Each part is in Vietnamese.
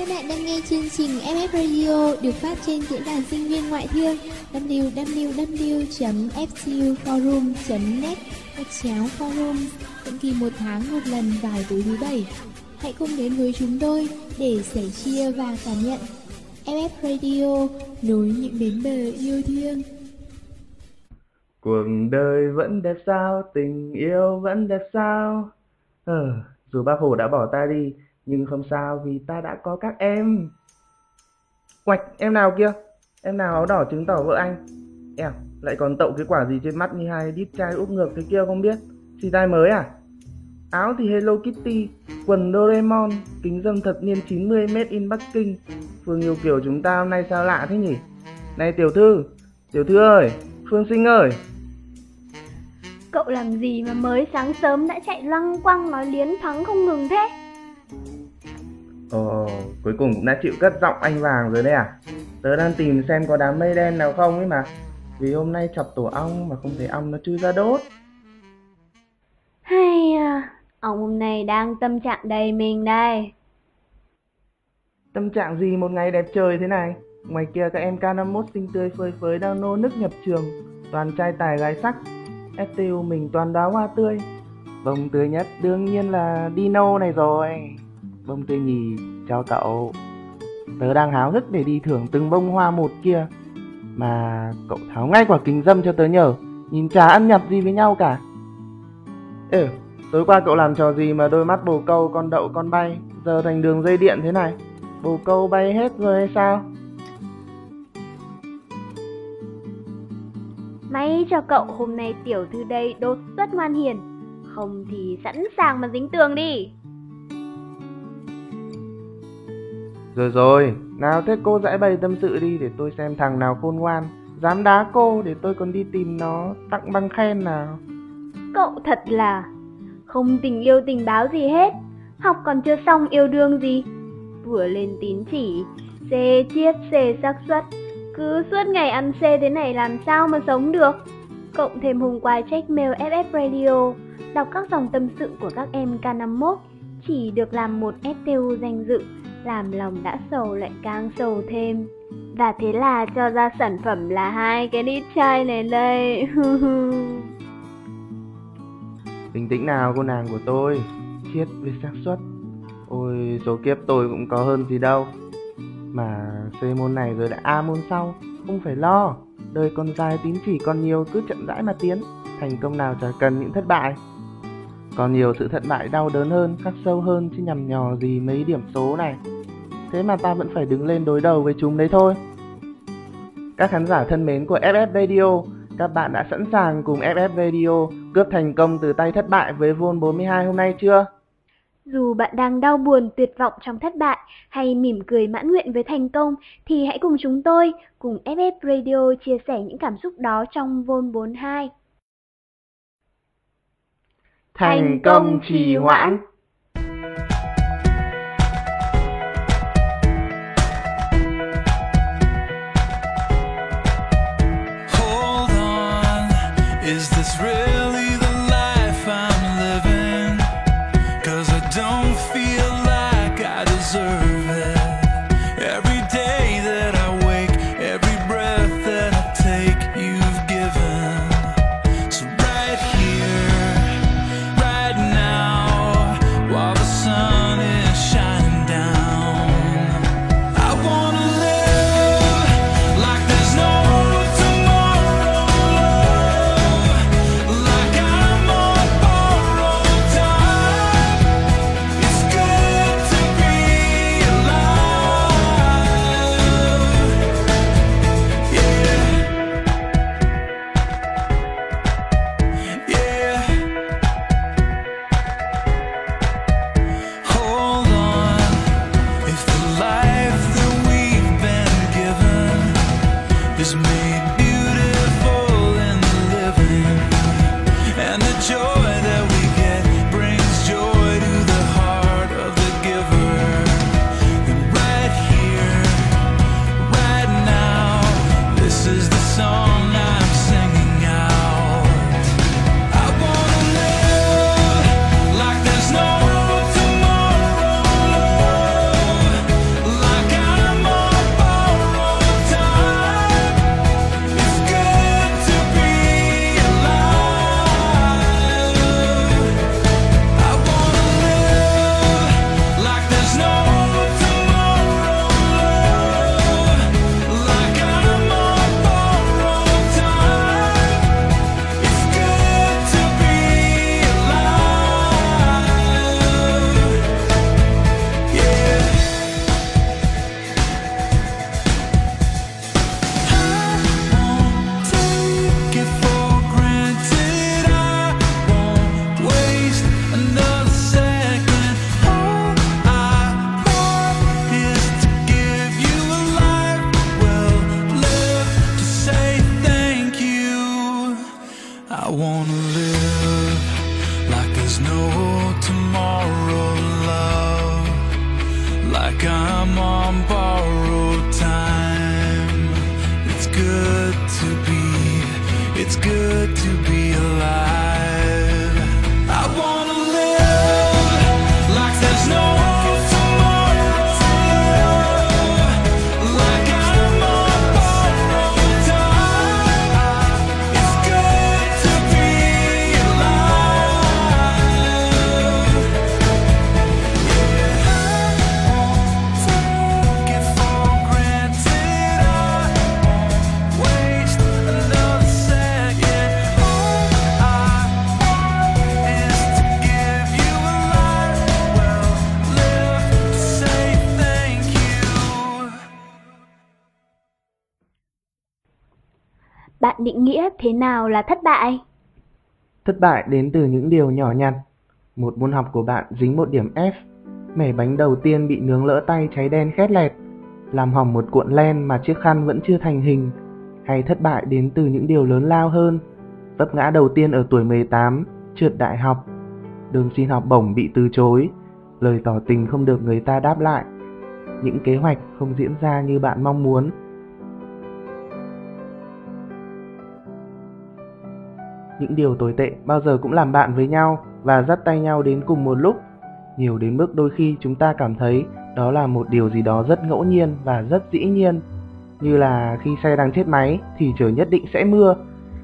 Các bạn đang nghe chương trình FF Radio được phát trên diễn đàn sinh viên ngoại thương www.fcuforum.net gạch chéo forum định kỳ một tháng một lần vào tối thứ bảy. Hãy cùng đến với chúng tôi để sẻ chia và cảm nhận FF Radio nối những bến bờ yêu thương. Cuộc đời vẫn đẹp sao, tình yêu vẫn đẹp sao. Ờ, dù bác Hồ đã bỏ ta đi, nhưng không sao vì ta đã có các em. Quạch, em nào kia? Em nào áo đỏ chứng tỏ vợ anh? Em, lại còn tậu cái quả gì trên mắt như hai đít trai úp ngược thế kia không biết. Xì tai mới à? Áo thì Hello Kitty, quần Doraemon, kính dâm thật niên 90 made in Bắc Kinh. Phương yêu kiểu chúng ta hôm nay sao lạ thế nhỉ? Này tiểu thư, tiểu thư ơi, Phương Sinh ơi, Cậu làm gì mà mới sáng sớm đã chạy lăng quăng nói liến thắng không ngừng thế? Ồ, cuối cùng cũng đã chịu cất giọng anh vàng rồi đấy à? Tớ đang tìm xem có đám mây đen nào không ấy mà. Vì hôm nay chọc tổ ong mà không thấy ong nó chui ra đốt. Hay à, ông hôm nay đang tâm trạng đầy mình đây. Tâm trạng gì một ngày đẹp trời thế này? Ngoài kia các em K51 xinh tươi phơi phới đang nô nức nhập trường. Toàn trai tài gái sắc. FTU mình toàn đóa hoa tươi. Bông tươi nhất đương nhiên là Dino này rồi. Bông tươi nhì chào cậu. Tớ đang háo hức để đi thưởng từng bông hoa một kia. Mà cậu tháo ngay quả kính dâm cho tớ nhờ. Nhìn chả ăn nhập gì với nhau cả. Ừ, tối qua cậu làm trò gì mà đôi mắt bồ câu con đậu con bay giờ thành đường dây điện thế này? Bồ câu bay hết rồi hay sao? May cho cậu hôm nay tiểu thư đây đột xuất ngoan hiền. Không thì sẵn sàng mà dính tường đi. Rồi rồi, nào thế cô giải bày tâm sự đi để tôi xem thằng nào khôn ngoan. Dám đá cô để tôi còn đi tìm nó tặng bằng khen nào. Cậu thật là không tình yêu tình báo gì hết. Học còn chưa xong yêu đương gì. Vừa lên tín chỉ, xê chiết xê xác suất. Cứ suốt ngày ăn xê thế này làm sao mà sống được. Cộng thêm hôm qua check mail FF Radio, đọc các dòng tâm sự của các em K51, chỉ được làm một STU danh dự, làm lòng đã sầu lại càng sầu thêm. Và thế là cho ra sản phẩm là hai cái đít chai này đây. Bình tĩnh nào cô nàng của tôi, chiết về xác suất. Ôi, số kiếp tôi cũng có hơn gì đâu. Mà C môn này rồi đã A môn sau, không phải lo. Đời còn dài tín chỉ còn nhiều cứ chậm rãi mà tiến. Thành công nào chả cần những thất bại. Còn nhiều sự thất bại đau đớn hơn, khắc sâu hơn chứ nhằm nhò gì mấy điểm số này. Thế mà ta vẫn phải đứng lên đối đầu với chúng đấy thôi. Các khán giả thân mến của FF Radio, các bạn đã sẵn sàng cùng FF Radio cướp thành công từ tay thất bại với Vol 42 hôm nay chưa? Dù bạn đang đau buồn, tuyệt vọng trong thất bại hay mỉm cười mãn nguyện với thành công thì hãy cùng chúng tôi, cùng FF Radio chia sẻ những cảm xúc đó trong Vol 42. Thành công trì hoãn. is to be, it's good to be Bạn định nghĩa thế nào là thất bại? Thất bại đến từ những điều nhỏ nhặt. Một môn học của bạn dính một điểm F, mẻ bánh đầu tiên bị nướng lỡ tay cháy đen khét lẹt, làm hỏng một cuộn len mà chiếc khăn vẫn chưa thành hình. Hay thất bại đến từ những điều lớn lao hơn, vấp ngã đầu tiên ở tuổi 18, trượt đại học, đơn xin học bổng bị từ chối, lời tỏ tình không được người ta đáp lại, những kế hoạch không diễn ra như bạn mong muốn. Những điều tồi tệ bao giờ cũng làm bạn với nhau và dắt tay nhau đến cùng một lúc. Nhiều đến mức đôi khi chúng ta cảm thấy đó là một điều gì đó rất ngẫu nhiên và rất dĩ nhiên. Như là khi xe đang chết máy thì trời nhất định sẽ mưa.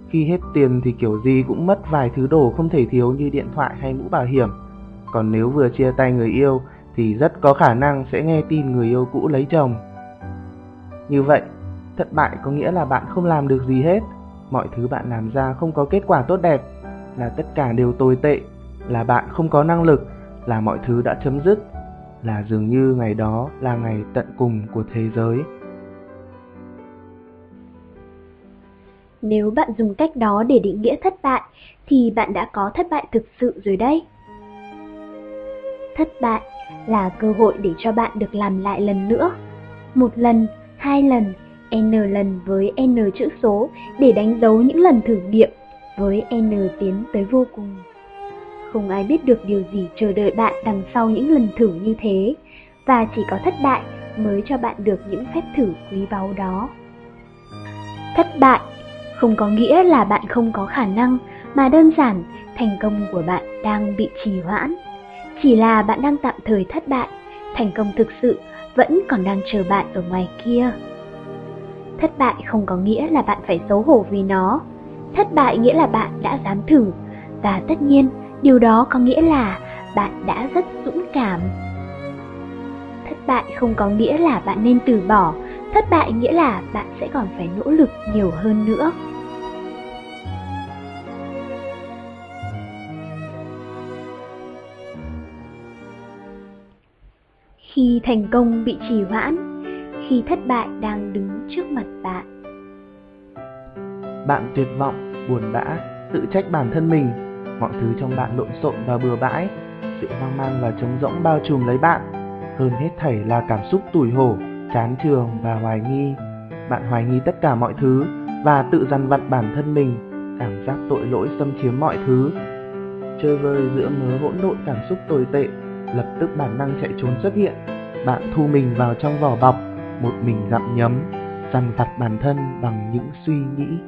Khi hết tiền thì kiểu gì cũng mất vài thứ đồ không thể thiếu như điện thoại hay mũ bảo hiểm. Còn nếu vừa chia tay người yêu thì rất có khả năng sẽ nghe tin người yêu cũ lấy chồng. Như vậy, thất bại có nghĩa là bạn không làm được gì hết mọi thứ bạn làm ra không có kết quả tốt đẹp là tất cả đều tồi tệ là bạn không có năng lực là mọi thứ đã chấm dứt là dường như ngày đó là ngày tận cùng của thế giới Nếu bạn dùng cách đó để định nghĩa thất bại, thì bạn đã có thất bại thực sự rồi đấy. Thất bại là cơ hội để cho bạn được làm lại lần nữa. Một lần, hai lần, n lần với n chữ số để đánh dấu những lần thử nghiệm với n tiến tới vô cùng. Không ai biết được điều gì chờ đợi bạn đằng sau những lần thử như thế, và chỉ có thất bại mới cho bạn được những phép thử quý báu đó. Thất bại không có nghĩa là bạn không có khả năng, mà đơn giản thành công của bạn đang bị trì hoãn. Chỉ là bạn đang tạm thời thất bại, thành công thực sự vẫn còn đang chờ bạn ở ngoài kia. Thất bại không có nghĩa là bạn phải xấu hổ vì nó. Thất bại nghĩa là bạn đã dám thử, và tất nhiên điều đó có nghĩa là bạn đã rất dũng cảm. Thất bại không có nghĩa là bạn nên từ bỏ, thất bại nghĩa là bạn sẽ còn phải nỗ lực nhiều hơn nữa. Khi thành công bị trì hoãn, khi thất bại đang đứng trước mặt bạn. bạn tuyệt vọng, buồn bã, tự trách bản thân mình. Mọi thứ trong bạn lộn xộn và bừa bãi. Sự hoang mang và trống rỗng bao trùm lấy bạn. Hơn hết thảy là cảm xúc tủi hổ, chán trường và hoài nghi. Bạn hoài nghi tất cả mọi thứ và tự dằn vặt bản thân mình. Cảm giác tội lỗi xâm chiếm mọi thứ. Chơi vơi giữa mớ hỗn độn cảm xúc tồi tệ, lập tức bản năng chạy trốn xuất hiện. Bạn thu mình vào trong vỏ bọc một mình gặm nhấm dằn vặt bản thân bằng những suy nghĩ.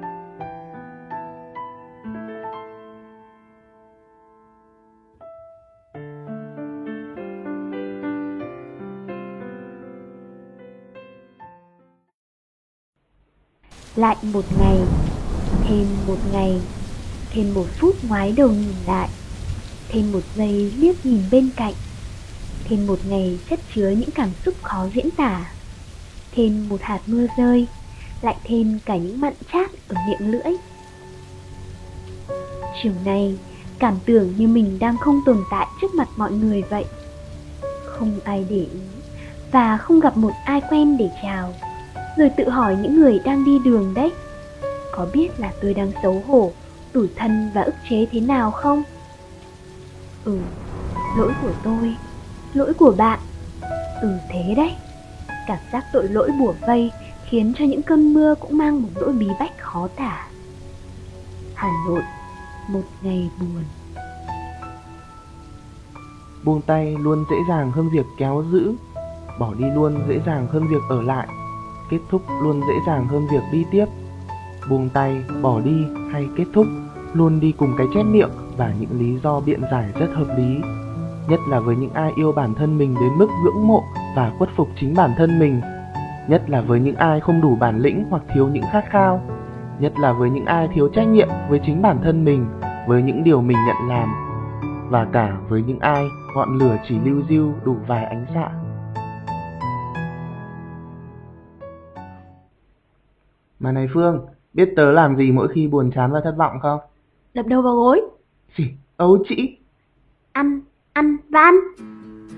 Lại một ngày, thêm một ngày, thêm một phút ngoái đầu nhìn lại, thêm một giây liếc nhìn bên cạnh, thêm một ngày chất chứa những cảm xúc khó diễn tả, thêm một hạt mưa rơi, lại thêm cả những mặn chát ở miệng lưỡi. Chiều nay, cảm tưởng như mình đang không tồn tại trước mặt mọi người vậy. Không ai để ý và không gặp một ai quen để chào rồi tự hỏi những người đang đi đường đấy có biết là tôi đang xấu hổ tủi thân và ức chế thế nào không ừ lỗi của tôi lỗi của bạn ừ thế đấy cảm giác tội lỗi bủa vây khiến cho những cơn mưa cũng mang một nỗi bí bách khó tả. Hà nội một ngày buồn. Buông tay luôn dễ dàng hơn việc kéo giữ Bỏ đi luôn dễ dàng hơn việc ở lại Kết thúc luôn dễ dàng hơn việc đi tiếp. Buông tay, bỏ đi hay kết thúc Luôn đi cùng cái chép miệng và những lý do biện giải rất hợp lý Nhất là với những ai yêu bản thân mình đến mức ngưỡng mộ và khuất phục chính bản thân mình Nhất là với những ai không đủ bản lĩnh hoặc thiếu những khát khao Nhất là với những ai thiếu trách nhiệm với chính bản thân mình Với những điều mình nhận làm Và cả với những ai ngọn lửa chỉ lưu diêu đủ vài ánh xạ Mà này Phương, biết tớ làm gì mỗi khi buồn chán và thất vọng không? đập đầu vào gối Gì? Ấu trĩ? ăn ăn và ăn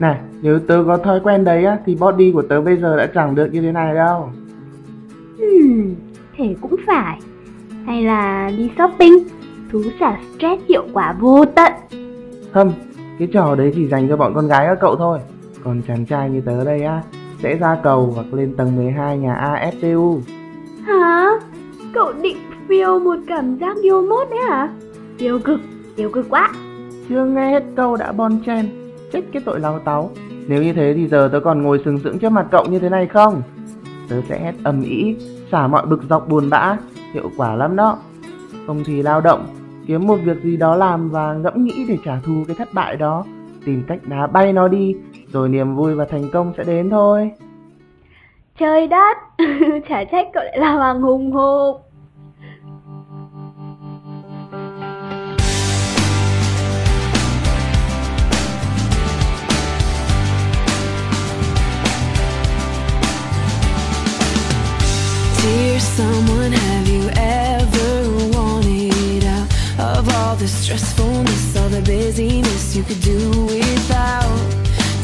Này, nếu tớ có thói quen đấy á, thì body của tớ bây giờ đã chẳng được như thế này đâu. Hmm, thế cũng phải. Hay là đi shopping, thú xả stress hiệu quả vô tận. Hâm, cái trò đấy chỉ dành cho bọn con gái các cậu thôi. Còn chàng trai như tớ đây á, sẽ ra cầu hoặc lên tầng 12 nhà AFTU. Hả? Cậu định phiêu một cảm giác yêu mốt đấy hả? Tiêu cực, tiêu cực quá. Chưa nghe hết câu đã bon chen, chết cái tội lao táo. Nếu như thế thì giờ tớ còn ngồi sừng sững trước mặt cậu như thế này không? Tớ sẽ hét ầm ĩ, xả mọi bực dọc buồn bã, hiệu quả lắm đó. Không thì lao động, kiếm một việc gì đó làm và ngẫm nghĩ để trả thù cái thất bại đó, tìm cách đá bay nó đi, rồi niềm vui và thành công sẽ đến thôi. Trời đất, chả trách cậu lại là hoàng hùng hộp. Someone, have you ever wanted out of all the stressfulness, all the busyness you could do without?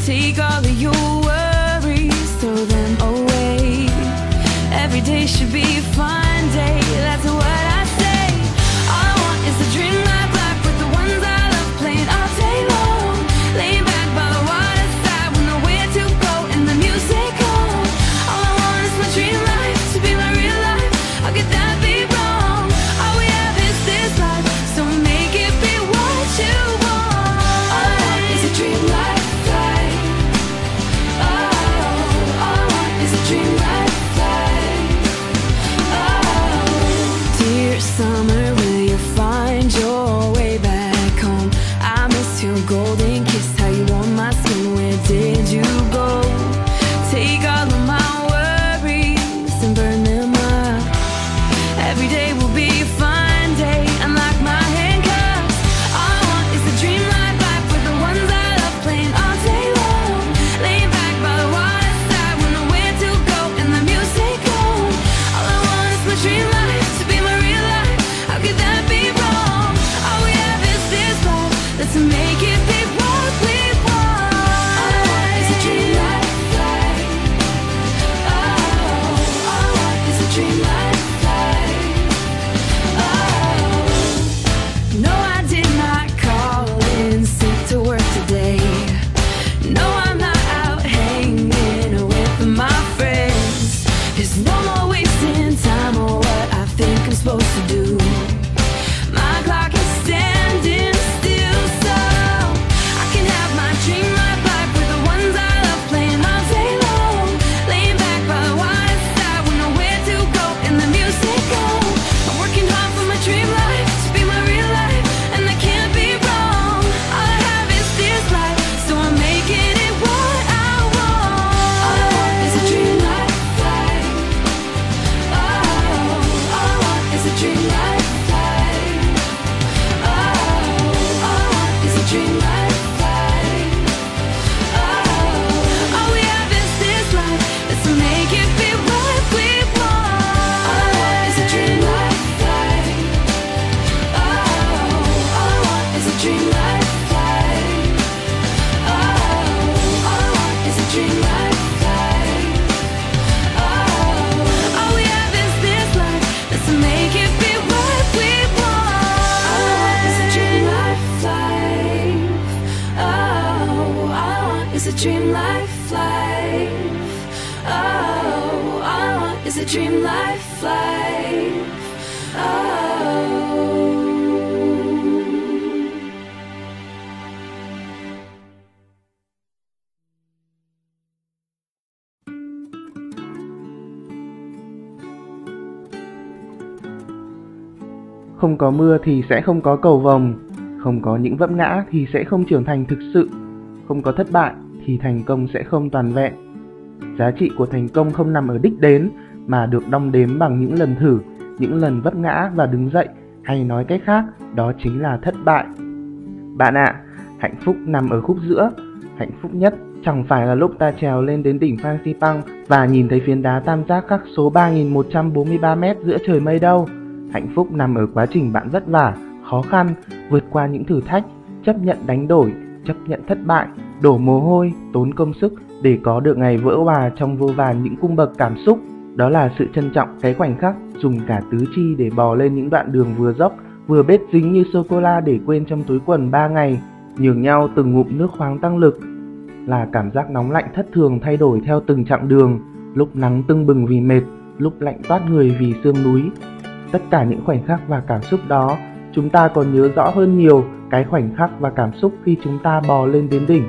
Take all of your worries, throw them away. Every day should be a fun day, that's what I không có mưa thì sẽ không có cầu vồng, không có những vấp ngã thì sẽ không trưởng thành thực sự, không có thất bại thì thành công sẽ không toàn vẹn. Giá trị của thành công không nằm ở đích đến mà được đong đếm bằng những lần thử, những lần vấp ngã và đứng dậy, hay nói cách khác, đó chính là thất bại. Bạn ạ, à, hạnh phúc nằm ở khúc giữa, hạnh phúc nhất chẳng phải là lúc ta trèo lên đến đỉnh Phan Xipang và nhìn thấy phiến đá tam giác khắc số 3143m giữa trời mây đâu. Hạnh phúc nằm ở quá trình bạn vất vả, khó khăn, vượt qua những thử thách, chấp nhận đánh đổi, chấp nhận thất bại, đổ mồ hôi, tốn công sức để có được ngày vỡ hòa trong vô vàn những cung bậc cảm xúc. Đó là sự trân trọng cái khoảnh khắc dùng cả tứ chi để bò lên những đoạn đường vừa dốc, vừa bết dính như sô-cô-la để quên trong túi quần 3 ngày, nhường nhau từng ngụm nước khoáng tăng lực. Là cảm giác nóng lạnh thất thường thay đổi theo từng chặng đường, lúc nắng tưng bừng vì mệt, lúc lạnh toát người vì sương núi. Tất cả những khoảnh khắc và cảm xúc đó, chúng ta còn nhớ rõ hơn nhiều cái khoảnh khắc và cảm xúc khi chúng ta bò lên đến đỉnh.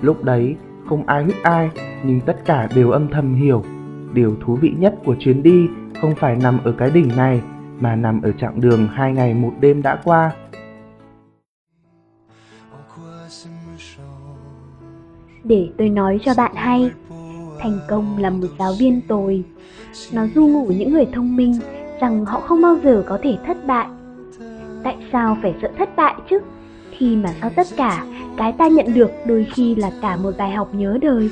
Lúc đấy, không ai hít ai, nhưng tất cả đều âm thầm hiểu. Điều thú vị nhất của chuyến đi không phải nằm ở cái đỉnh này, mà nằm ở chặng đường hai ngày một đêm đã qua. Để tôi nói cho bạn hay, thành công là một giáo viên tồi. Nó du ngủ những người thông minh rằng họ không bao giờ có thể thất bại. Tại sao phải sợ thất bại chứ? Khi mà sau tất cả, cái ta nhận được đôi khi là cả một bài học nhớ đời.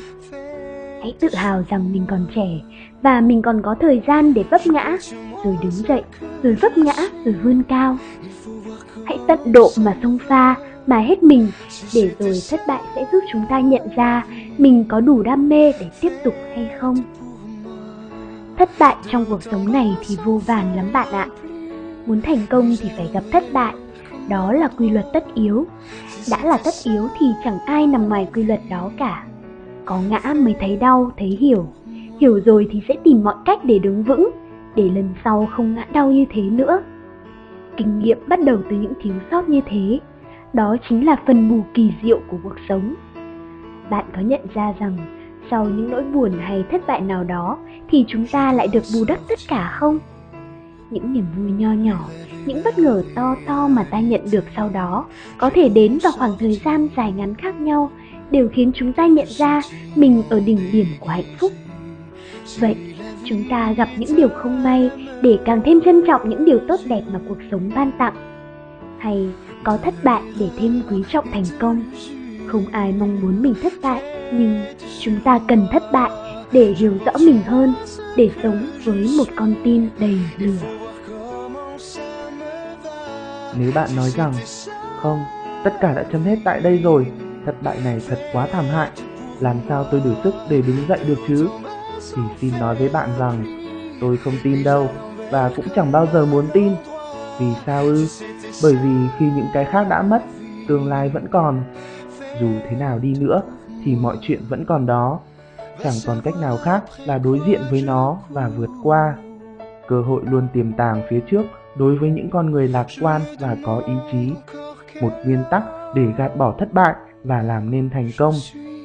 Hãy tự hào rằng mình còn trẻ và mình còn có thời gian để vấp ngã, rồi đứng dậy, rồi vấp ngã, rồi vươn cao. Hãy tận độ mà xông pha, mà hết mình, để rồi thất bại sẽ giúp chúng ta nhận ra mình có đủ đam mê để tiếp tục hay không. Thất bại trong cuộc sống này thì vô vàn lắm bạn ạ. Muốn thành công thì phải gặp thất bại, đó là quy luật tất yếu. Đã là tất yếu thì chẳng ai nằm ngoài quy luật đó cả. Có ngã mới thấy đau, thấy hiểu. Hiểu rồi thì sẽ tìm mọi cách để đứng vững, để lần sau không ngã đau như thế nữa. Kinh nghiệm bắt đầu từ những thiếu sót như thế. Đó chính là phần bù kỳ diệu của cuộc sống. Bạn có nhận ra rằng sau những nỗi buồn hay thất bại nào đó thì chúng ta lại được bù đắp tất cả không? Những niềm vui nho nhỏ, những bất ngờ to to mà ta nhận được sau đó có thể đến vào khoảng thời gian dài ngắn khác nhau đều khiến chúng ta nhận ra mình ở đỉnh điểm của hạnh phúc. Vậy, chúng ta gặp những điều không may để càng thêm trân trọng những điều tốt đẹp mà cuộc sống ban tặng. Hay có thất bại để thêm quý trọng thành công. Không ai mong muốn mình thất bại, nhưng chúng ta cần thất bại để hiểu rõ mình hơn, để sống với một con tim đầy lửa. Nếu bạn nói rằng không, tất cả đã chấm hết tại đây rồi, thất bại này thật quá thảm hại, làm sao tôi đủ sức để đứng dậy được chứ? Thì xin nói với bạn rằng tôi không tin đâu và cũng chẳng bao giờ muốn tin. Vì sao ư? Bởi vì khi những cái khác đã mất, tương lai vẫn còn. Dù thế nào đi nữa thì mọi chuyện vẫn còn đó. Chẳng còn cách nào khác là đối diện với nó và vượt qua. Cơ hội luôn tiềm tàng phía trước đối với những con người lạc quan và có ý chí. Một nguyên tắc để gạt bỏ thất bại và làm nên thành công,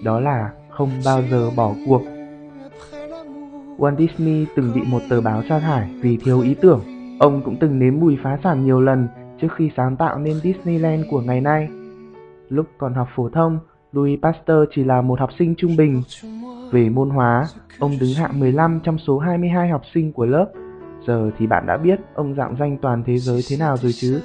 đó là không bao giờ bỏ cuộc. Walt Disney từng bị một tờ báo sa thải vì thiếu ý tưởng. Ông cũng từng nếm mùi phá sản nhiều lần trước khi sáng tạo nên Disneyland của ngày nay. Lúc còn học phổ thông, Louis Pasteur chỉ là một học sinh trung bình. Về môn hóa, ông đứng hạng 15 trong số 22 học sinh của lớp. Giờ thì bạn đã biết ông dạng danh toàn thế giới thế nào rồi chứ?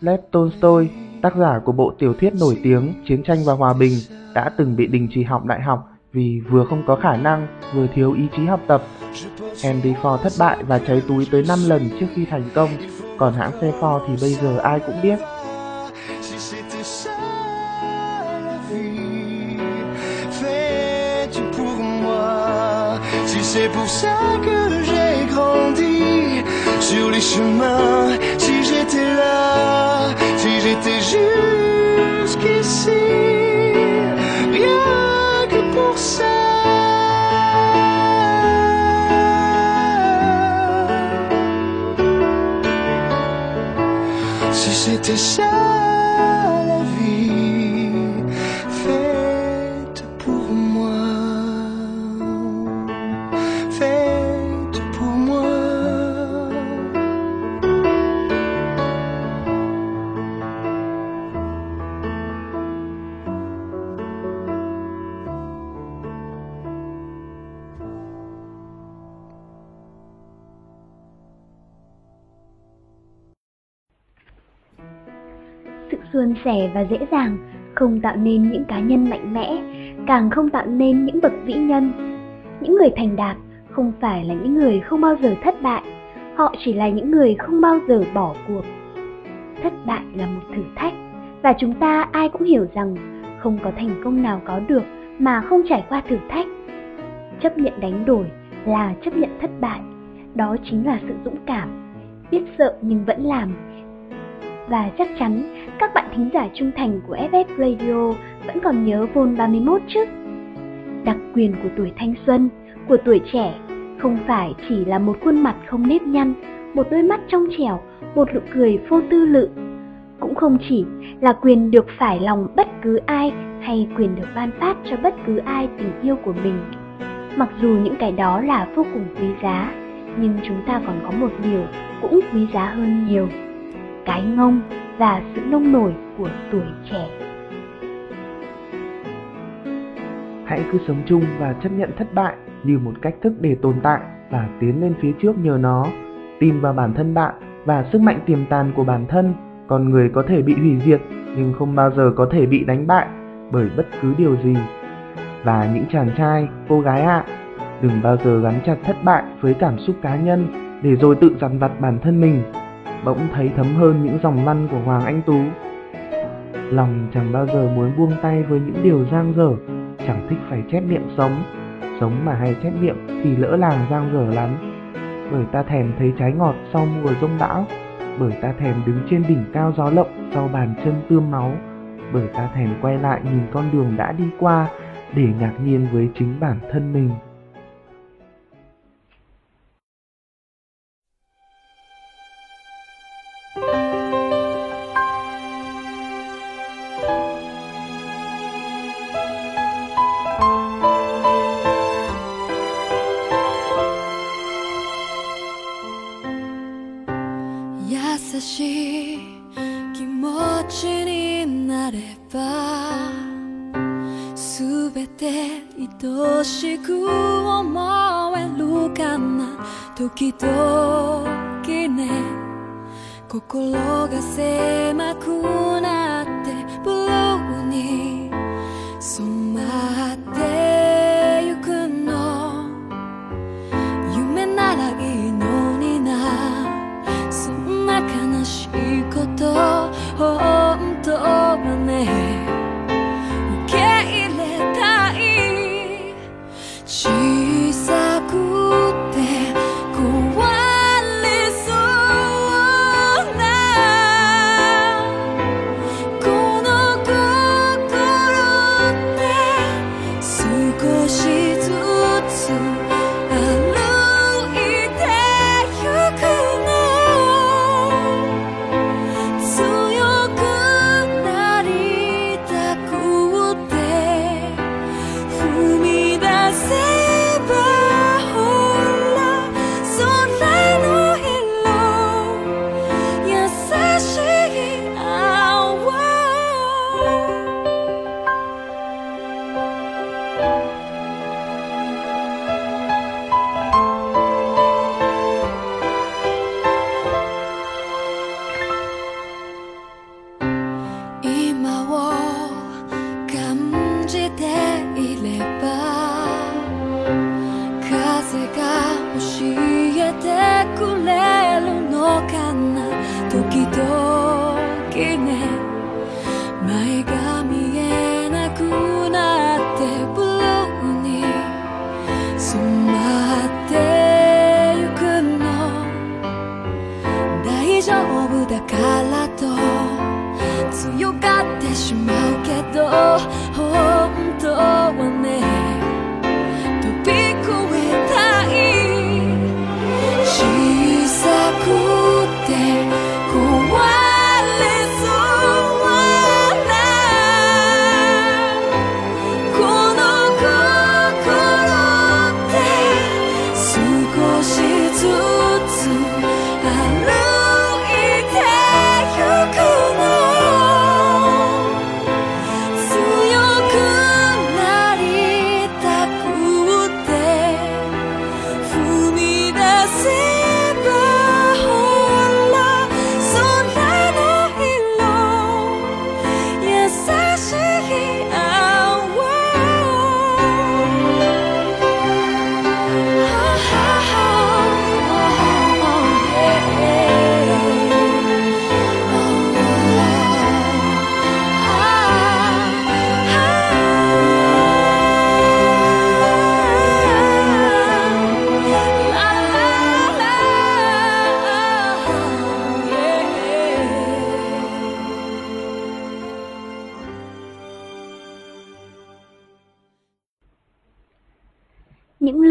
Lev Tolstoy, tác giả của bộ tiểu thuyết nổi tiếng Chiến tranh và Hòa bình, đã từng bị đình chỉ học đại học vì vừa không có khả năng, vừa thiếu ý chí học tập. Henry Ford thất bại và cháy túi tới 5 lần trước khi thành công, còn hãng xe Ford thì bây giờ ai cũng biết. C'est pour ça que j'ai grandi sur les chemins. Si j'étais là, si j'étais jusqu'ici, rien que pour ça. Si c'était ça suôn sẻ và dễ dàng không tạo nên những cá nhân mạnh mẽ, càng không tạo nên những bậc vĩ nhân. Những người thành đạt không phải là những người không bao giờ thất bại, họ chỉ là những người không bao giờ bỏ cuộc. Thất bại là một thử thách và chúng ta ai cũng hiểu rằng không có thành công nào có được mà không trải qua thử thách. Chấp nhận đánh đổi là chấp nhận thất bại, đó chính là sự dũng cảm, biết sợ nhưng vẫn làm. Và chắc chắn các bạn thính giả trung thành của FF Radio vẫn còn nhớ Vol 31 chứ? Đặc quyền của tuổi thanh xuân, của tuổi trẻ không phải chỉ là một khuôn mặt không nếp nhăn, một đôi mắt trong trẻo, một nụ cười vô tư lự. Cũng không chỉ là quyền được phải lòng bất cứ ai hay quyền được ban phát cho bất cứ ai tình yêu của mình. Mặc dù những cái đó là vô cùng quý giá, nhưng chúng ta còn có một điều cũng quý giá hơn nhiều. Cái ngông và sự nông nổi của tuổi trẻ. Hãy cứ sống chung và chấp nhận thất bại như một cách thức để tồn tại và tiến lên phía trước nhờ nó. Tin vào bản thân bạn và sức mạnh tiềm tàng của bản thân, con người có thể bị hủy diệt nhưng không bao giờ có thể bị đánh bại bởi bất cứ điều gì. Và những chàng trai, cô gái ạ, à, đừng bao giờ gắn chặt thất bại với cảm xúc cá nhân để rồi tự dằn vặt bản thân mình. Bỗng thấy thấm hơn những dòng lăn của Hoàng Anh Tú. Lòng chẳng bao giờ muốn buông tay với những điều giang dở, chẳng thích phải chép miệng sống. Sống mà hay chép miệng thì lỡ làng giang dở lắm. Bởi ta thèm thấy trái ngọt sau mùa rông bão bởi ta thèm đứng trên đỉnh cao gió lộng sau bàn chân tươm máu bởi ta thèm quay lại nhìn con đường đã đi qua để ngạc nhiên với chính bản thân mình.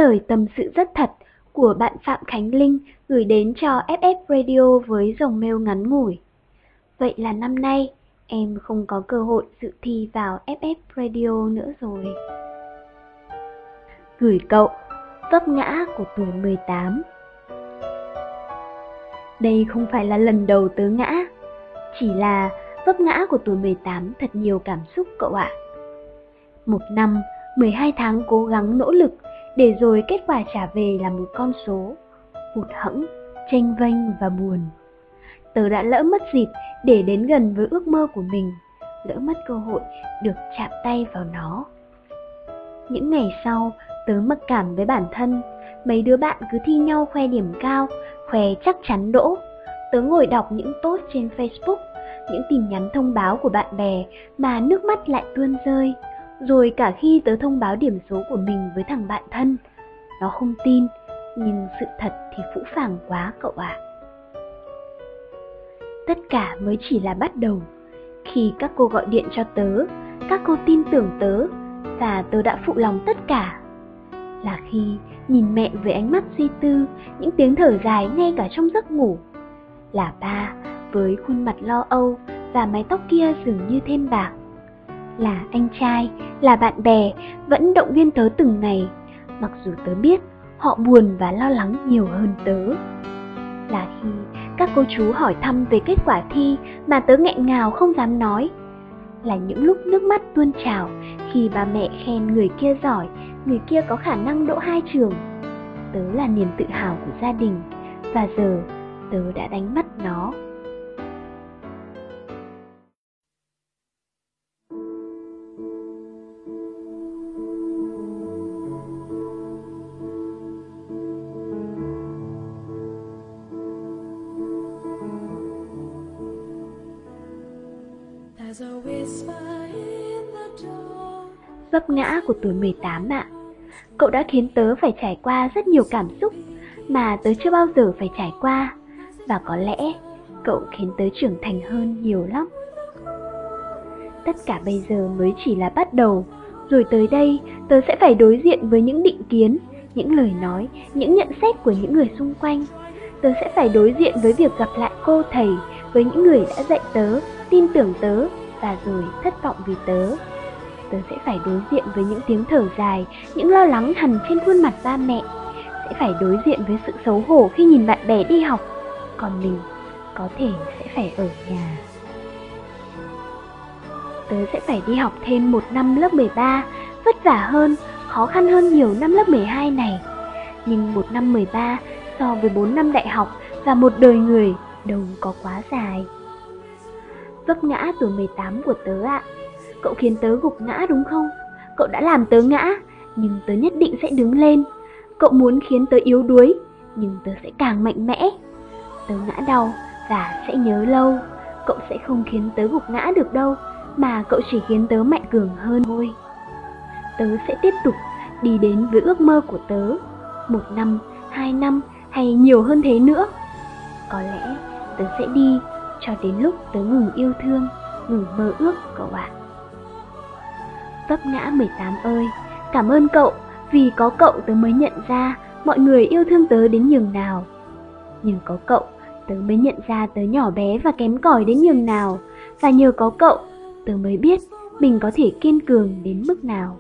Lời tâm sự rất thật của bạn Phạm Khánh Linh gửi đến cho FF Radio với dòng mail ngắn ngủi. Vậy là năm nay em không có cơ hội dự thi vào FF Radio nữa rồi. Gửi cậu, vấp ngã của tuổi 18 Đây không phải là lần đầu tớ ngã, chỉ là vấp ngã của tuổi 18 thật nhiều cảm xúc cậu ạ. Một năm, 12 tháng cố gắng nỗ lực để rồi kết quả trả về là một con số hụt hẫng, tranh vênh và buồn. Tớ đã lỡ mất dịp để đến gần với ước mơ của mình, lỡ mất cơ hội được chạm tay vào nó. Những ngày sau, tớ mặc cảm với bản thân, mấy đứa bạn cứ thi nhau khoe điểm cao, khoe chắc chắn đỗ. Tớ ngồi đọc những post trên Facebook, những tin nhắn thông báo của bạn bè mà nước mắt lại tuôn rơi. Rồi cả khi tớ thông báo điểm số của mình với thằng bạn thân, nó không tin, nhưng sự thật thì phũ phàng quá cậu ạ. Tất cả mới chỉ là bắt đầu. Khi các cô gọi điện cho tớ, các cô tin tưởng tớ và tớ đã phụ lòng tất cả. Là khi nhìn mẹ với ánh mắt suy tư, những tiếng thở dài ngay cả trong giấc ngủ. Là ba với khuôn mặt lo âu và mái tóc kia dường như thêm bạc. Là anh trai, là bạn bè vẫn động viên tớ từng ngày, mặc dù tớ biết họ buồn và lo lắng nhiều hơn tớ. Là khi các cô chú hỏi thăm về kết quả thi mà tớ nghẹn ngào không dám nói. Là những lúc nước mắt tuôn trào khi bà mẹ khen người kia giỏi, người kia có khả năng đỗ hai trường. Tớ là niềm tự hào của gia đình và giờ tớ đã đánh mất nó. Vấp ngã của tuổi 18 ạ. Cậu đã khiến tớ phải trải qua rất nhiều cảm xúc mà tớ chưa bao giờ phải trải qua. Và có lẽ cậu khiến tớ trưởng thành hơn nhiều lắm. Tất cả bây giờ mới chỉ là bắt đầu, rồi tới đây tớ sẽ phải đối diện với những định kiến, những lời nói, những nhận xét của những người xung quanh. Tớ sẽ phải đối diện với việc gặp lại cô thầy, với những người đã dạy tớ, tin tưởng tớ và rồi thất vọng vì tớ. Tớ sẽ phải đối diện với những tiếng thở dài, những lo lắng hằn trên khuôn mặt ba mẹ. Sẽ phải đối diện với sự xấu hổ khi nhìn bạn bè đi học, còn mình có thể sẽ phải ở nhà. Tớ sẽ phải đi học thêm một năm lớp 13, vất vả hơn, khó khăn hơn nhiều năm lớp 12 này. Nhưng một năm 13 so với 4 năm đại học và một đời người đâu có quá dài. Vấp ngã tuổi 18 của tớ ạ. Cậu khiến tớ gục ngã đúng không? Cậu đã làm tớ ngã, nhưng tớ nhất định sẽ đứng lên. Cậu muốn khiến tớ yếu đuối, nhưng tớ sẽ càng mạnh mẽ. Tớ ngã đau và sẽ nhớ lâu. Cậu sẽ không khiến tớ gục ngã được đâu, mà cậu chỉ khiến tớ mạnh cường hơn thôi. Tớ sẽ tiếp tục đi đến với ước mơ của tớ. Một năm, hai năm hay nhiều hơn thế nữa. Có lẽ tớ sẽ đi cho đến lúc tớ ngừng yêu thương, ngừng mơ ước cậu ạ. Vấp ngã 18 ơi, cảm ơn cậu vì có cậu tớ mới nhận ra mọi người yêu thương tớ đến nhường nào. Nhờ có cậu, tớ mới nhận ra tớ nhỏ bé và kém cỏi đến nhường nào. Và nhờ có cậu, tớ mới biết mình có thể kiên cường đến mức nào.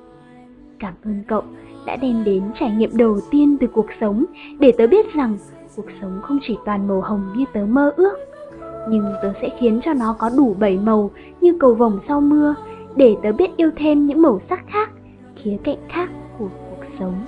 Cảm ơn cậu đã đem đến trải nghiệm đầu tiên từ cuộc sống để tớ biết rằng cuộc sống không chỉ toàn màu hồng như tớ mơ ước. Nhưng tớ sẽ khiến cho nó có đủ bảy màu như cầu vồng sau mưa để tớ biết yêu thêm những màu sắc khác, khía cạnh khác của cuộc sống.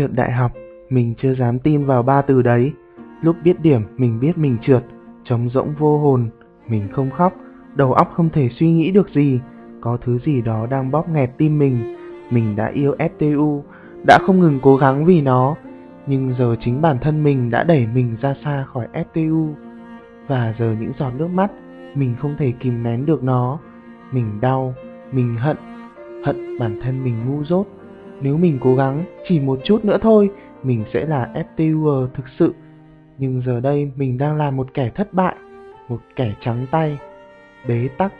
Trượt đại học, mình chưa dám tin vào ba từ đấy. Lúc biết điểm, mình biết mình trượt, trống rỗng vô hồn. Mình không khóc, đầu óc không thể suy nghĩ được gì. Có thứ gì đó đang bóp nghẹt tim mình. mình đã yêu FTU, đã không ngừng cố gắng vì nó, nhưng giờ chính bản thân mình đã đẩy mình ra xa khỏi FTU. Và giờ những giọt nước mắt, mình không thể kìm nén được nó. Mình đau, mình hận, hận bản thân mình ngu dốt. Nếu mình cố gắng chỉ một chút nữa thôi, mình sẽ là FTUer thực sự. Nhưng giờ đây mình đang là một kẻ thất bại, một kẻ trắng tay, bế tắc.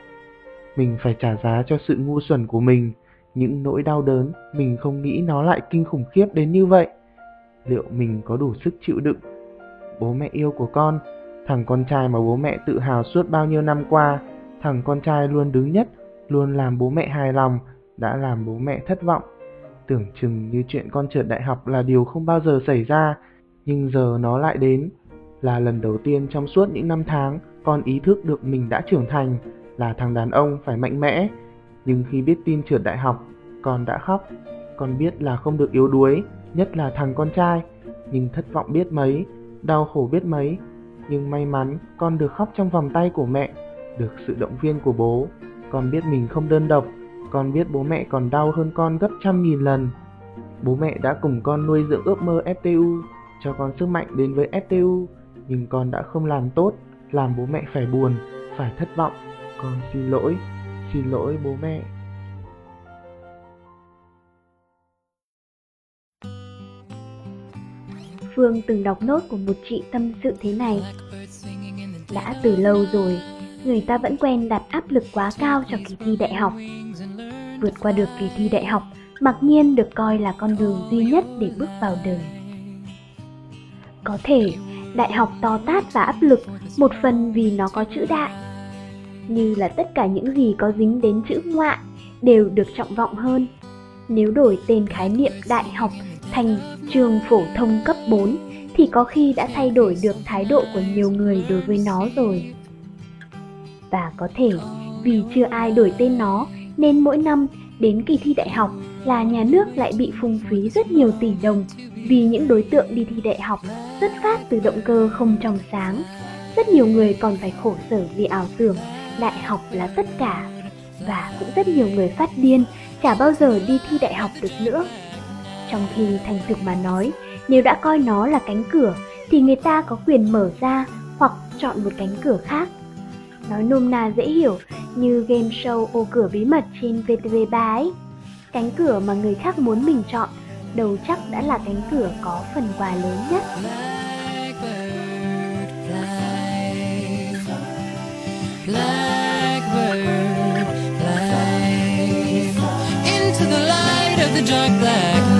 Mình phải trả giá cho sự ngu xuẩn của mình, những nỗi đau đớn mình không nghĩ nó lại kinh khủng khiếp đến như vậy. Liệu mình có đủ sức chịu đựng? Bố mẹ yêu của con, thằng con trai mà bố mẹ tự hào suốt bao nhiêu năm qua, thằng con trai luôn đứng nhất, luôn làm bố mẹ hài lòng, đã làm bố mẹ thất vọng. Tưởng chừng như chuyện con trượt đại học là điều không bao giờ xảy ra, nhưng giờ nó lại đến. Là lần đầu tiên trong suốt những năm tháng, con ý thức được mình đã trưởng thành, là thằng đàn ông phải mạnh mẽ. Nhưng khi biết tin trượt đại học, con đã khóc. Con biết là không được yếu đuối, nhất là thằng con trai. Nhưng thất vọng biết mấy, đau khổ biết mấy. Nhưng may mắn con được khóc trong vòng tay của mẹ, được sự động viên của bố. Con biết mình không đơn độc, con biết bố mẹ còn đau hơn con gấp trăm nghìn lần. Bố mẹ đã cùng con nuôi dưỡng ước mơ FTU, cho con sức mạnh đến với FTU, nhưng con đã không làm tốt, làm bố mẹ phải buồn, phải thất vọng. Con xin lỗi, xin lỗi bố mẹ. Phương từng đọc nốt của một chị tâm sự thế này. Đã từ lâu rồi, người ta vẫn quen đặt áp lực quá cao cho kỳ thi đại học. Vượt qua được kỳ thi đại học, mặc nhiên được coi là con đường duy nhất để bước vào đời. Có thể, đại học to tát và áp lực một phần vì nó có chữ đại. Như là tất cả những gì có dính đến chữ ngoại đều được trọng vọng hơn. Nếu đổi tên khái niệm đại học thành trường phổ thông cấp 4 thì có khi đã thay đổi được thái độ của nhiều người đối với nó rồi. Và có thể vì chưa ai đổi tên nó nên mỗi năm đến kỳ thi đại học là nhà nước lại bị phung phí rất nhiều tỷ đồng vì những đối tượng đi thi đại học xuất phát từ động cơ không trong sáng. Rất nhiều người còn phải khổ sở vì ảo tưởng đại học là tất cả và cũng rất nhiều người phát điên chả bao giờ đi thi đại học được nữa. Trong khi thành thực mà nói, nếu đã coi nó là cánh cửa thì người ta có quyền mở ra hoặc chọn một cánh cửa khác. Nói nôm na dễ hiểu như game show ô cửa bí mật trên VTV3 ấy. Cánh cửa mà người khác muốn mình chọn, đầu chắc đã là cánh cửa có phần quà lớn nhất. Blackbird fly into the light of the dark black night.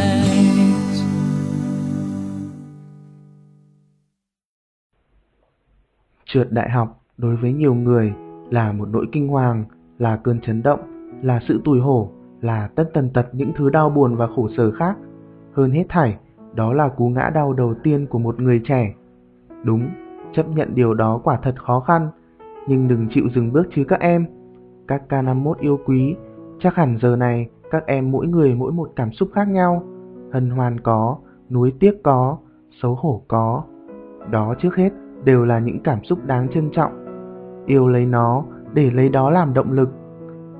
Trượt đại học đối với nhiều người là một nỗi kinh hoàng, là cơn chấn động, là sự tủi hổ, là tất tần tật những thứ đau buồn và khổ sở khác. Hơn hết thảy, đó là cú ngã đau đầu tiên của một người trẻ. Đúng, chấp nhận điều đó quả thật khó khăn, nhưng đừng chịu dừng bước chứ các em. Các K51 yêu quý, chắc hẳn giờ này các em mỗi người mỗi một cảm xúc khác nhau. Hân hoan có, nuối tiếc có, xấu hổ có. Đó trước hết đều là những cảm xúc đáng trân trọng. Yêu lấy nó để lấy đó làm động lực.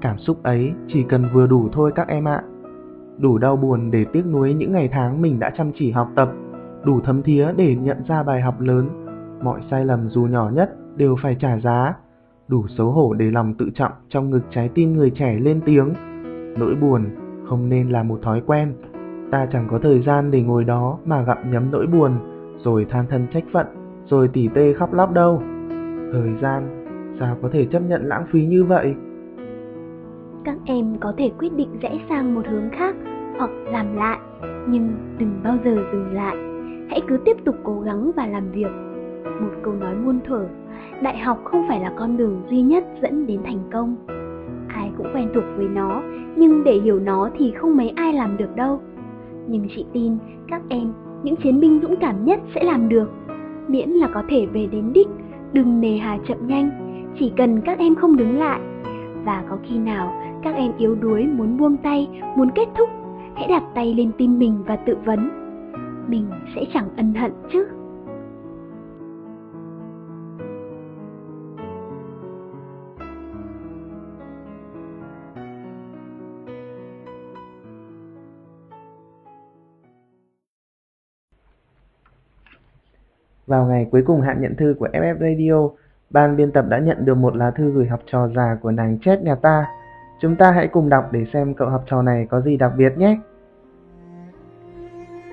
Cảm xúc ấy chỉ cần vừa đủ thôi các em ạ. Đủ đau buồn để tiếc nuối những ngày tháng mình đã chăm chỉ học tập, đủ thấm thía để nhận ra bài học lớn. Mọi sai lầm dù nhỏ nhất đều phải trả giá. Đủ xấu hổ để lòng tự trọng trong ngực trái tim người trẻ lên tiếng. Nỗi buồn không nên là một thói quen. Ta chẳng có thời gian để ngồi đó mà gặm nhấm nỗi buồn, rồi than thân trách phận rồi tỉ tê khóc lóc đâu. Thời gian, sao có thể chấp nhận lãng phí như vậy? Các em có thể quyết định rẽ sang một hướng khác hoặc làm lại, nhưng đừng bao giờ dừng lại. Hãy cứ tiếp tục cố gắng và làm việc. Một câu nói muôn thuở, đại học không phải là con đường duy nhất dẫn đến thành công. Ai cũng quen thuộc với nó, nhưng để hiểu nó thì không mấy ai làm được đâu. Nhưng chị tin các em, những chiến binh dũng cảm nhất sẽ làm được. Miễn là có thể về đến đích, đừng nề hà chậm nhanh, chỉ cần các em không đứng lại. Và có khi nào các em yếu đuối muốn buông tay, muốn kết thúc, hãy đặt tay lên tim mình và tự vấn. Mình sẽ chẳng ân hận chứ. Vào ngày cuối cùng hạn nhận thư của FF Radio, ban biên tập đã nhận được một lá thư gửi học trò già của nàng chết nhà ta. Chúng ta hãy cùng đọc để xem cậu học trò này có gì đặc biệt nhé.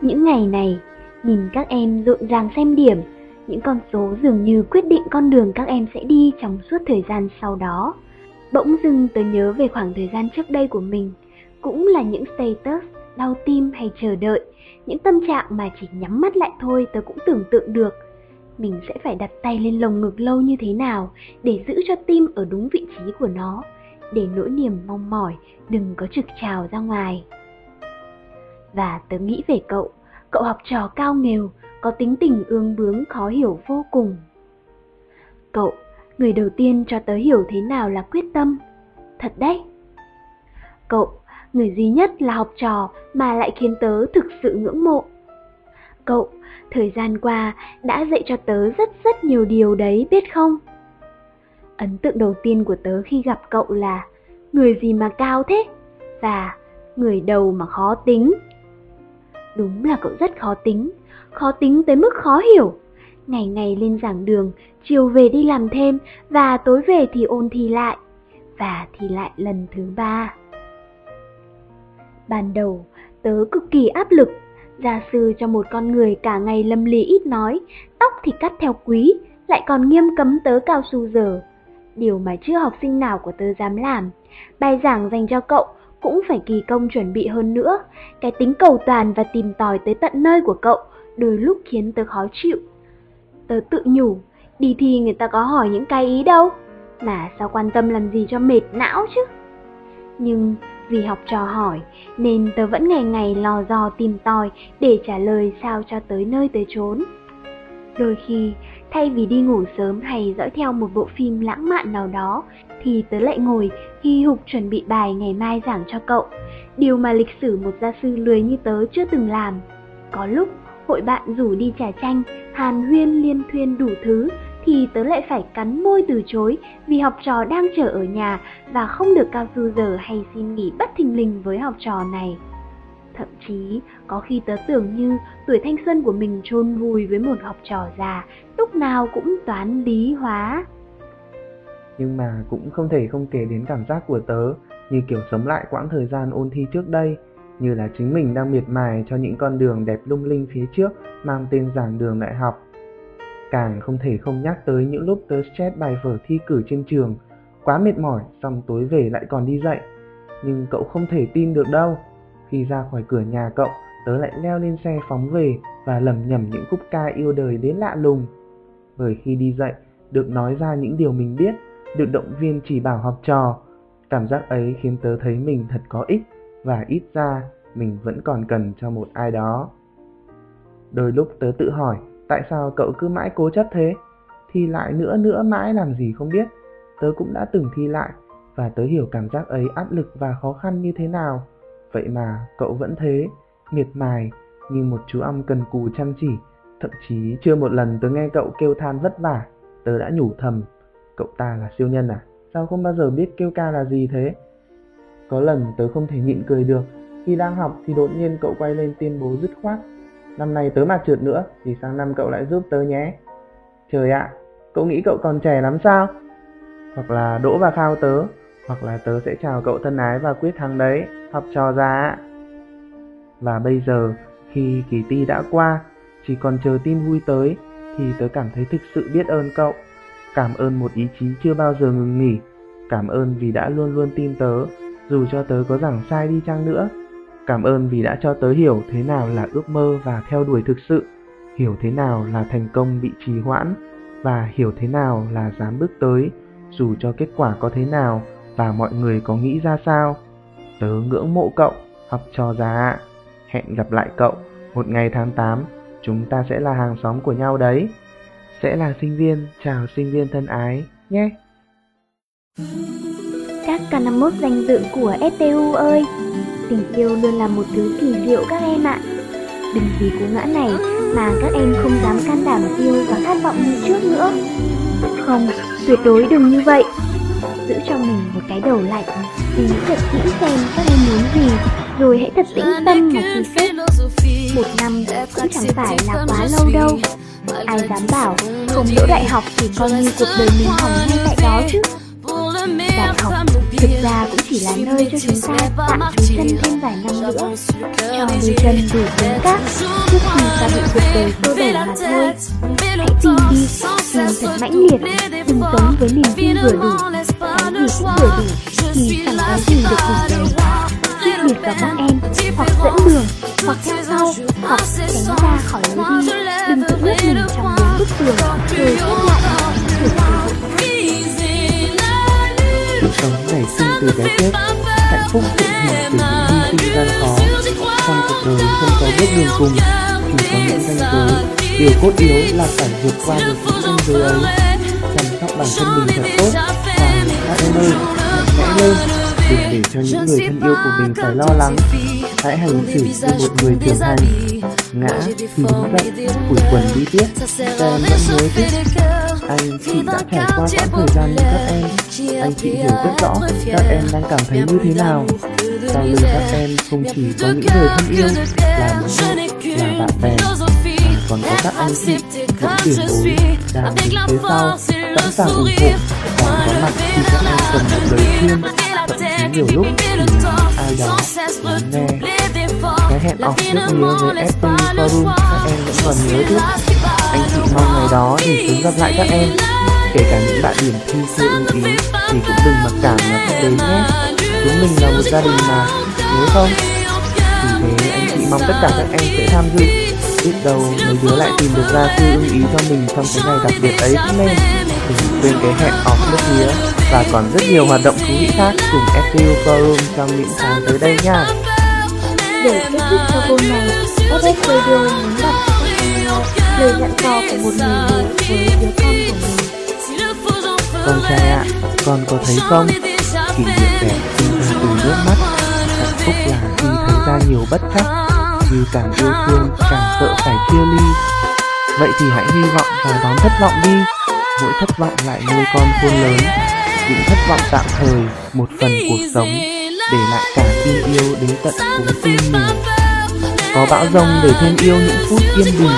Những ngày này, nhìn các em rộn ràng xem điểm, những con số dường như quyết định con đường các em sẽ đi trong suốt thời gian sau đó. Bỗng dưng tớ nhớ về khoảng thời gian trước đây của mình, cũng là những status, đau tim hay chờ đợi, những tâm trạng mà chỉ nhắm mắt lại thôi tớ cũng tưởng tượng được. Mình sẽ phải đặt tay lên lồng ngực lâu như thế nào để giữ cho tim ở đúng vị trí của nó, để nỗi niềm mong mỏi đừng có trực trào ra ngoài. Và tớ nghĩ về cậu, cậu học trò cao nghèo, có tính tình ương bướng khó hiểu vô cùng. Cậu, người đầu tiên cho tớ hiểu thế nào là quyết tâm. Thật đấy. Cậu, người duy nhất là học trò mà lại khiến tớ thực sự ngưỡng mộ. Cậu, thời gian qua đã dạy cho tớ rất rất nhiều điều đấy biết không? Ấn tượng đầu tiên của tớ khi gặp cậu là người gì mà cao thế? Và người đầu mà khó tính. Đúng là cậu rất khó tính, khó tính tới mức khó hiểu. Ngày ngày lên giảng đường, chiều về đi làm thêm và tối về thì ôn thi lại. Và thi lại lần thứ ba. Ban đầu, tớ cực kỳ áp lực, gia sư cho một con người cả ngày lâm lì ít nói, tóc thì cắt theo quý, lại còn nghiêm cấm tớ cao su giờ. Điều mà chưa học sinh nào của tớ dám làm. Bài giảng dành cho cậu cũng phải kỳ công chuẩn bị hơn nữa. Cái tính cầu toàn và tìm tòi tới tận nơi của cậu đôi lúc khiến tớ khó chịu. Tớ tự nhủ, đi thi người ta có hỏi những cái ý đâu, mà sao quan tâm làm gì cho mệt não chứ. Nhưng vì học trò hỏi nên tớ vẫn ngày ngày lò dò tìm tòi để trả lời sao cho tới nơi tới chốn. Đôi khi, thay vì đi ngủ sớm hay dõi theo một bộ phim lãng mạn nào đó, thì tớ lại ngồi hy hục chuẩn bị bài ngày mai giảng cho cậu, điều mà lịch sử một gia sư lười như tớ chưa từng làm. Có lúc, hội bạn rủ đi trà chanh, hàn huyên liên thuyên đủ thứ, thì tớ lại phải cắn môi từ chối vì học trò đang chờ ở nhà và không được cao su giờ hay xin nghỉ bất thình lình với học trò này. Thậm chí, có khi tớ tưởng như tuổi thanh xuân của mình chôn vùi với một học trò già, lúc nào cũng toán lý hóa. Nhưng mà cũng không thể không kể đến cảm giác của tớ như kiểu sống lại quãng thời gian ôn thi trước đây, như là chính mình đang miệt mài cho những con đường đẹp lung linh phía trước mang tên giảng đường đại học. Càng không thể không nhắc tới những lúc tớ stress bài vở thi cử trên trường, quá mệt mỏi xong tối về lại còn đi dạy. Nhưng cậu không thể tin được đâu, khi ra khỏi cửa nhà cậu, tớ lại leo lên xe phóng về và lầm nhầm những khúc ca yêu đời đến lạ lùng. Bởi khi đi dạy, được nói ra những điều mình biết, được động viên chỉ bảo học trò, cảm giác ấy khiến tớ thấy mình thật có ích và ít ra mình vẫn còn cần cho một ai đó. Đôi lúc tớ tự hỏi tại sao cậu cứ mãi cố chấp thế? Thi lại nữa nữa mãi làm gì không biết. Tớ cũng đã từng thi lại và tớ hiểu cảm giác ấy áp lực và khó khăn như thế nào. Vậy mà cậu vẫn thế, miệt mài như một chú ong cần cù chăm chỉ. Thậm chí chưa một lần tớ nghe cậu kêu than vất vả, tớ đã nhủ thầm, cậu ta là siêu nhân à? Sao không bao giờ biết kêu ca là gì thế? Có lần tớ không thể nhịn cười được, khi đang học thì đột nhiên cậu quay lên tuyên bố dứt khoát. Năm nay tớ mà trượt nữa thì sang năm cậu lại giúp tớ nhé. Trời ạ, cậu nghĩ cậu còn trẻ lắm sao? Hoặc là đỗ và khao tớ, hoặc là tớ sẽ chào cậu thân ái và quyết thắng đấy, học trò già Và bây giờ, khi kỳ thi đã qua, chỉ còn chờ tin vui tới, thì tớ cảm thấy thực sự biết ơn cậu. Cảm ơn một ý chí chưa bao giờ ngừng nghỉ, cảm ơn vì đã luôn luôn tin tớ, dù cho tớ có giảng sai đi chăng nữa. Cảm ơn vì đã cho tớ hiểu thế nào là ước mơ và theo đuổi thực sự, hiểu thế nào là thành công bị trì hoãn và hiểu thế nào là dám bước tới dù cho kết quả có thế nào và mọi người có nghĩ ra sao. Tớ ngưỡng mộ cậu, học trò già ạ. Hẹn gặp lại cậu một ngày tháng 8, chúng ta sẽ là hàng xóm của nhau đấy. Sẽ là sinh viên, chào sinh viên thân ái nhé. Các K51 danh dự của STU ơi, tình yêu luôn là một thứ kỳ diệu các em ạ. Đừng vì cú ngã này mà các em không dám can đảm yêu và khát vọng như trước nữa. Không, tuyệt đối đừng như vậy. Giữ cho mình một cái đầu lạnh, suy nghĩ thật kỹ xem các em muốn gì, rồi hãy thật tĩnh tâm mà suy xét. Một năm cũng chẳng phải là quá lâu đâu. Ai dám bảo không đỗ đại học thì coi như cuộc đời mình hỏng ngay tại đó chứ. Đại học thực ra chỉ là nơi cho chúng ta tạm trú chân thêm vài năm nữa, cho đôi chân đủ cứng cáp trước khi ta bị cuộc đời xô đẩy mà thôi. Hãy tìm đi, tìm thật mãnh liệt, đừng sống với niềm tin vừa đủ, cái gì cũng vừa đủ, thì chẳng có gì được đủ đầy. Quyết liệt vào các em, hoặc dẫn đường, hoặc theo sau, hoặc tránh ra khỏi lối đi, đừng tự nhốt mình trong bốn bức tường, rồi xếp lại từ cái chết, hạnh phúc tự hình từ những hy sinh gian khó. Trong cuộc đời không có bước đường cùng, chỉ có những ranh giới. Điều cốt yếu là phải vượt qua được những ranh giới ấy. Chăm sóc bản thân mình thật tốt và các em ơi, mạnh mẽ lên. Đừng để cho những người thân yêu của mình phải lo lắng. Hãy hành xử như một người trưởng thành. Ngã thì đứng dậy, phủi quần đi tiếp. Các em vẫn nhớ chứ? Anh chị đã trải qua quãng thời gian như các em. Anh chị hiểu rất rõ các em đang cảm thấy như thế nào. Sau lưng các em không chỉ có những người thân yêu Là mẹ, là bạn bè. còn có các anh chị, những tiền bối Đang đứng phía sau, sẵn sàng ủng hộ. Và có mặt khi các em cần một lời khuyên. Thậm chí nhiều lúc thì ai đó muốn nghe Cái hẹn ọc trước nghĩa với FPU Forum Các em vẫn còn nhớ chứ anh chị mong ngày đó thì sớm gặp lại các em. Kể cả những bạn điểm thi chưa ưng ý Thì cũng đừng mặc cảm mà không đến nhé. Chúng mình là một gia đình mà Nhớ không? Vì thế anh chị mong tất cả các em sẽ tham dự. Biết đâu mấy đứa lại tìm được ra thư ưng ý cho mình trong cái ngày đặc biệt ấy cũng nên Đừng quên cái hẹn off nước mía Và còn rất nhiều hoạt động thú vị khác cùng FPU Forum trong những tháng tới đây nha để kết thúc cho cô này, FS Radio muốn đọc cho các em lời dặn dò của một người bố với đứa con của mình. Con trai ạ, con có thấy không? Kỷ niệm đẹp sinh ra từ nước mắt. Hạnh phúc là khi thấy ra nhiều bất trắc Như càng yêu thương càng sợ phải chia ly. Vậy thì hãy hy vọng và đón thất vọng đi. Mỗi thất vọng lại nuôi con khôn lớn. Những thất vọng tạm thời Một phần cuộc sống. Để lại cả tin yêu đến tận cuống tim mình. Có bão rông để thêm yêu những phút yên bình.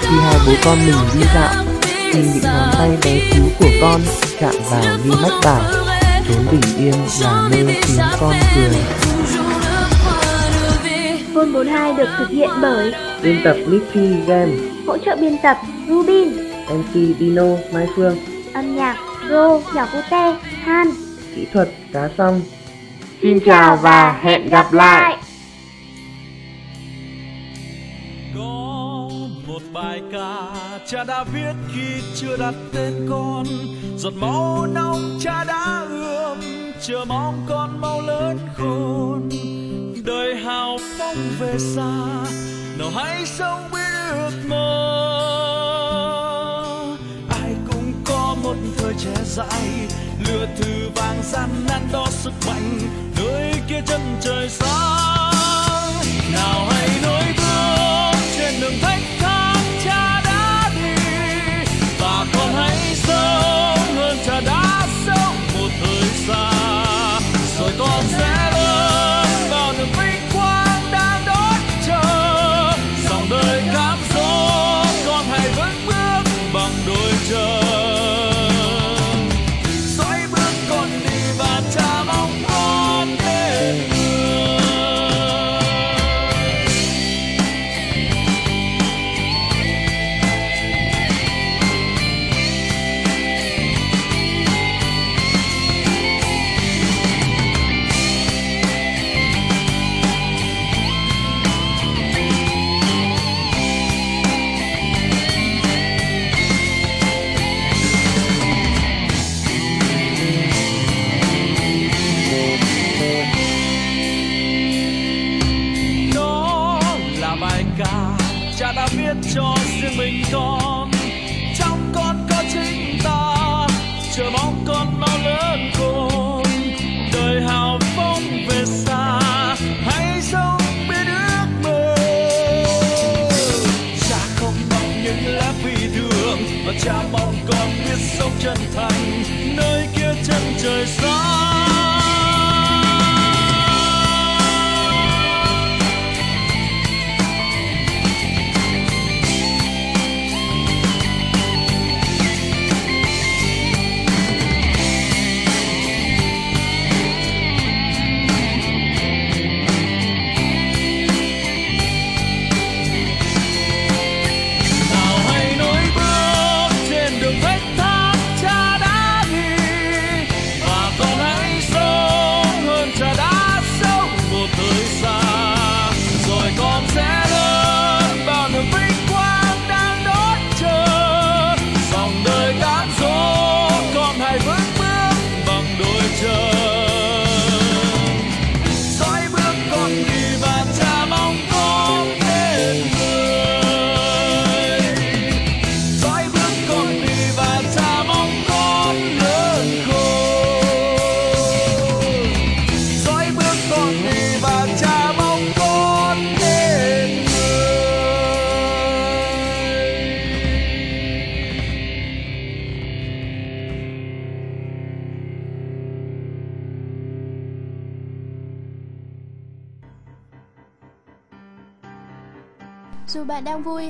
Khi hai bố con mình đi dạo Khi những ngón tay bé xíu của con chạm vào như mách bảo Chốn bình yên là nơi tiếng con cười. Phone 42 được thực hiện bởi Biên tập Mickey Game hỗ trợ biên tập Rubin, MC Dino Mai Phương. Âm nhạc Ro, nhỏ cute, Han. Kỹ thuật Cá Song Xin chào và hẹn gặp lại. Có một bài ca cha đã viết khi chưa đặt tên con. Giọt máu nóng cha đã ươm, chờ mong con mau lớn khôn. Đời hào phóng về xa, nào hãy sống biết ước mơ. Ai cũng có một thời trẻ dại lửa thử vàng gian nan đo sức mạnh nơi kia chân trời sáng. Nào hãy nối bước